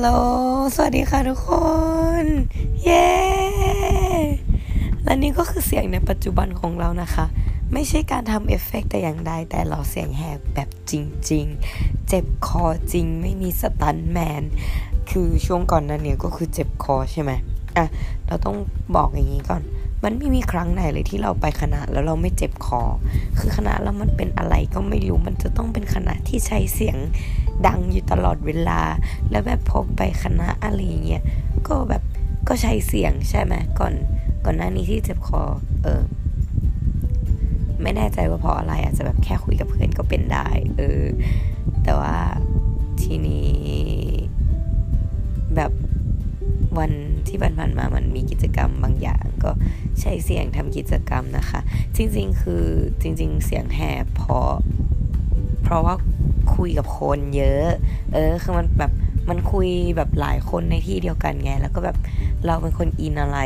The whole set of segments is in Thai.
ลโหล สวัสดีค่ะทุกคน เย้ และนี่ก็คือเสียงในปัจจุบันของเรานะคะ ไม่ใช่การทำเอฟเฟกแต่อย่างใด แต่เราเสียงแหบแบบจริง ๆ เจ็บคอจริง ไม่มีสตันแมน คือช่วงก่อนนั้นเนี่ยก็คือเจ็บคอใช่ไหมอะ เราต้องบอกอย่างนี้ก่อน มันไม่มีครั้งไหนเลยที่เราไปคณะแล้วเราไม่เจ็บคอ คือคณะเรามันเป็นอะไรก็ไม่รู้ มันจะต้องเป็นคณะที่ใช้เสียง ดังอยู่ตลอดเวลา แล้วแบบพอไปคณะอะไรเงี้ยก็แบบก็ใช้เสียงใช่ไหมก่อนก่อนหน้านี้ที่เจ็บคอ เออ ไม่แน่ใจว่าเพราะอะไรอาจจะแบบแค่คุยกับเพื่อนก็เป็นได้ เออ แต่ว่าทีนี้ แบบวันที่ผ่านๆมามันมีกิจกรรมบางอย่าง ก็ใช้เสียงทำกิจกรรมนะคะ จริง ๆ คือจริง ๆ เสียงแหบเพราะเพราะว่า คุยกับคนเยอะ เออ คือมันแบบมันคุยแบบหลายคนในที่เดียวกันไง แล้วก็แบบเราเป็นคนอินอะไร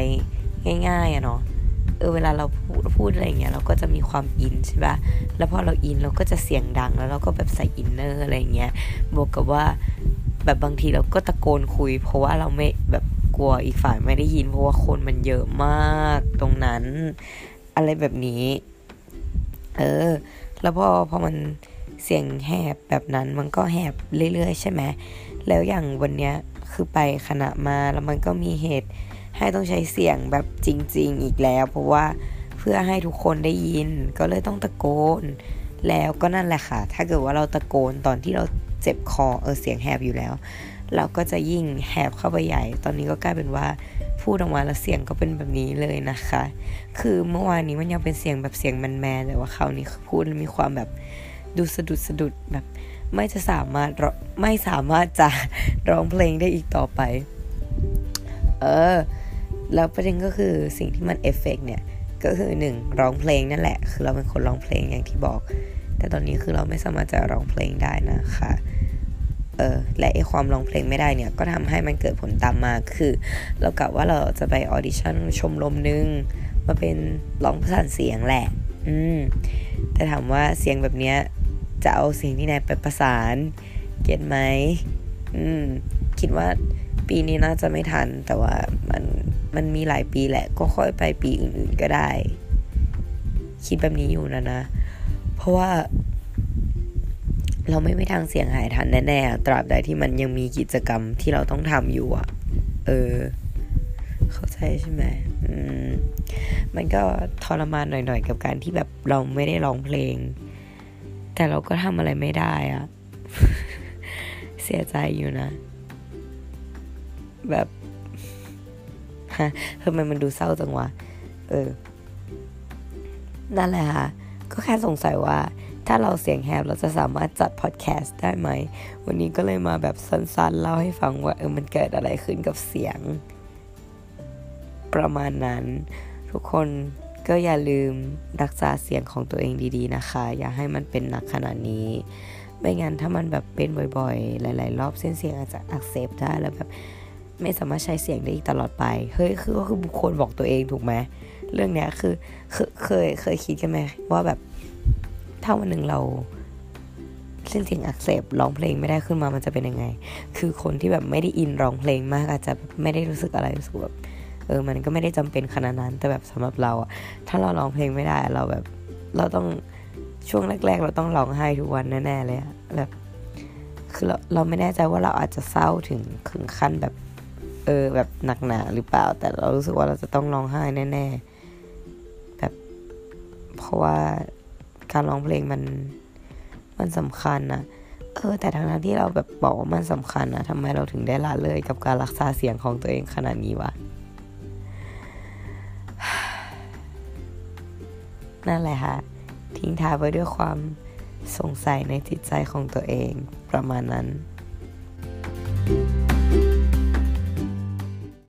ง่ายๆอะเนาะ เออ เวลาเราพูดพูดอะไรเงี้ยเราก็จะมีความอินใช่ปะแล้วพอเราอินเราก็จะเสียงดังแล้วเราก็แบบใส่อินเนอร์อะไรเงี้ย บวกกับว่าแบบบางทีเราก็ตะโกนคุย เพราะว่าเราไม่แบบกลัวอีกฝ่ายไม่ได้ยิน เพราะว่าคนมันเยอะมากตรงนั้น อะไรแบบนี้ เออ แล้วพอพอมัน เสียงแหบแบบนั้นมันก็แหบเรื่อยๆ ใช่ไหมแล้วอย่างวันเนี้ยคือไปคณะมาแล้วมันก็มีเหตุให้ต้องใช้เสียงแบบจริง ๆ อีกแล้ว เพราะว่าเพื่อให้ทุกคนได้ยิน ก็เลยต้องตะโกน แล้วก็นั่นแหละค่ะ ถ้าเกิดว่าเราตะโกนตอนที่เราเจ็บคอเออเสียงแหบอยู่แล้ว เราก็จะยิ่งแหบเข้าไปใหญ่ ตอนนี้ก็กลายเป็นว่าพูดออกมาแล้วเสียงก็เป็นแบบนี้เลยนะคะ คือเมื่อวานนี้มันยังเป็นเสียงแบบเสียงแมนๆแต่ว่าคราวนี้พูดมีความแบบ ดูสะดุดสะดุดแบบ ไม่จะสามารถไม่สามารถจะร้องเพลงได้อีกต่อไป เออ แล้วประเด็นก็คือสิ่งที่มันเอฟเฟกเนี่ย ก็คือหนึ่งร้องเพลงนั่นแหละ คือเราเป็นคนร้องเพลงอย่างที่บอก แต่ตอนนี้คือเราไม่สามารถจะร้องเพลงได้นะคะ เออ และไอ้ความร้องเพลงไม่ได้เนี่ย ก็ทำให้มันเกิดผลตามมา คือ เรากะว่าเราจะไป audition ชมรมนึงมาเป็นร้องประสานเสียงแหละ อืม แต่ถามว่าเสียงแบบเนี้ย จะเอาเสียงที่ไหนไปประสาน get ไหมอืม คิดว่าปีนี้น่าจะไม่ทัน แต่ว่ามันมันมีหลายปีแหละ ก็ค่อยไปปีอื่นๆก็ได้ คิดแบบนี้อยู่นะนะ เพราะว่า เราไม่ไม่ทางเสียงหายทันแน่ๆ ตราบใดที่มันยังมีกิจกรรมที่เราต้องทำอยู่อะเออ เข้าใจใช่ไหมอืมมันก็ทรมานหน่อยๆ กับการที่แบบเราไม่ได้ร้องเพลง แต่เราก็ทำอะไรไม่ได้อะเสียใจอยู่นะ แบบฮะทำไมมันดูเศร้าจังวะ เออ นั่นแหละค่ะ ก็แค่สงสัยว่า ถ้าเราเสียงแหบเราจะสามารถจัดพอดแคสต์ได้ไหม วันนี้ก็เลยมาแบบสั้นๆ เล่าให้ฟังว่า เออ มันเกิดอะไรขึ้นกับเสียง ประมาณนั้น ทุกคน ก็อย่าลืมรักษาเสียงของตัวเองดีๆนะคะ อย่าให้มันเป็นหนักขนาดนี้ไม่งั้นถ้ามันแบบเป็นบ่อยๆ หลาย ๆ รอบเส้นเสียงอาจจะอักเสบได้แล้วแบบไม่สามารถใช้เสียงได้อีกตลอดไป เฮ้ย คือก็คือบุคคลบอกตัวเองถูกไหม เรื่องเนี้ยคือเคยเคยเคยคิดกันไหมว่าแบบถ้าวันหนึ่งเราเส้นเสียงอักเสบร้องเพลงไม่ได้ขึ้นมามันจะเป็นยังไง คือคนที่แบบไม่ได้อินร้องเพลงมากอาจจะไม่ได้รู้สึกอะไรรู้สึกแบบ เออมันก็ไม่ได้จำเป็นขนาดนั้นแต่แบบสำหรับเราอะถ้าเราร้องเพลงไม่ได้เราแบบเราต้องช่วงแรก ๆ เราต้องร้องไห้ทุกวันแน่ๆเลยอะแบบคือเราเราไม่แน่ใจว่าเราอาจจะเศร้าถึงถึงขั้นแบบเออแบบหนักหนาหรือเปล่า แต่เรารู้สึกว่าเราจะต้องร้องไห้แน่ๆแบบเพราะว่าการร้องเพลงมันมันสำคัญนะเออแต่ทางนั้นที่เราแบบบอกว่ามันสำคัญนะทำไมเราถึงได้ละเลยกับการรักษาเสียงของตัวเองขนาดนี้วะ นั่นแหละค่ะ ทิ้งท้ายไว้ด้วยความสงสัยในจิตใจของตัวเองประมาณนั้น thank you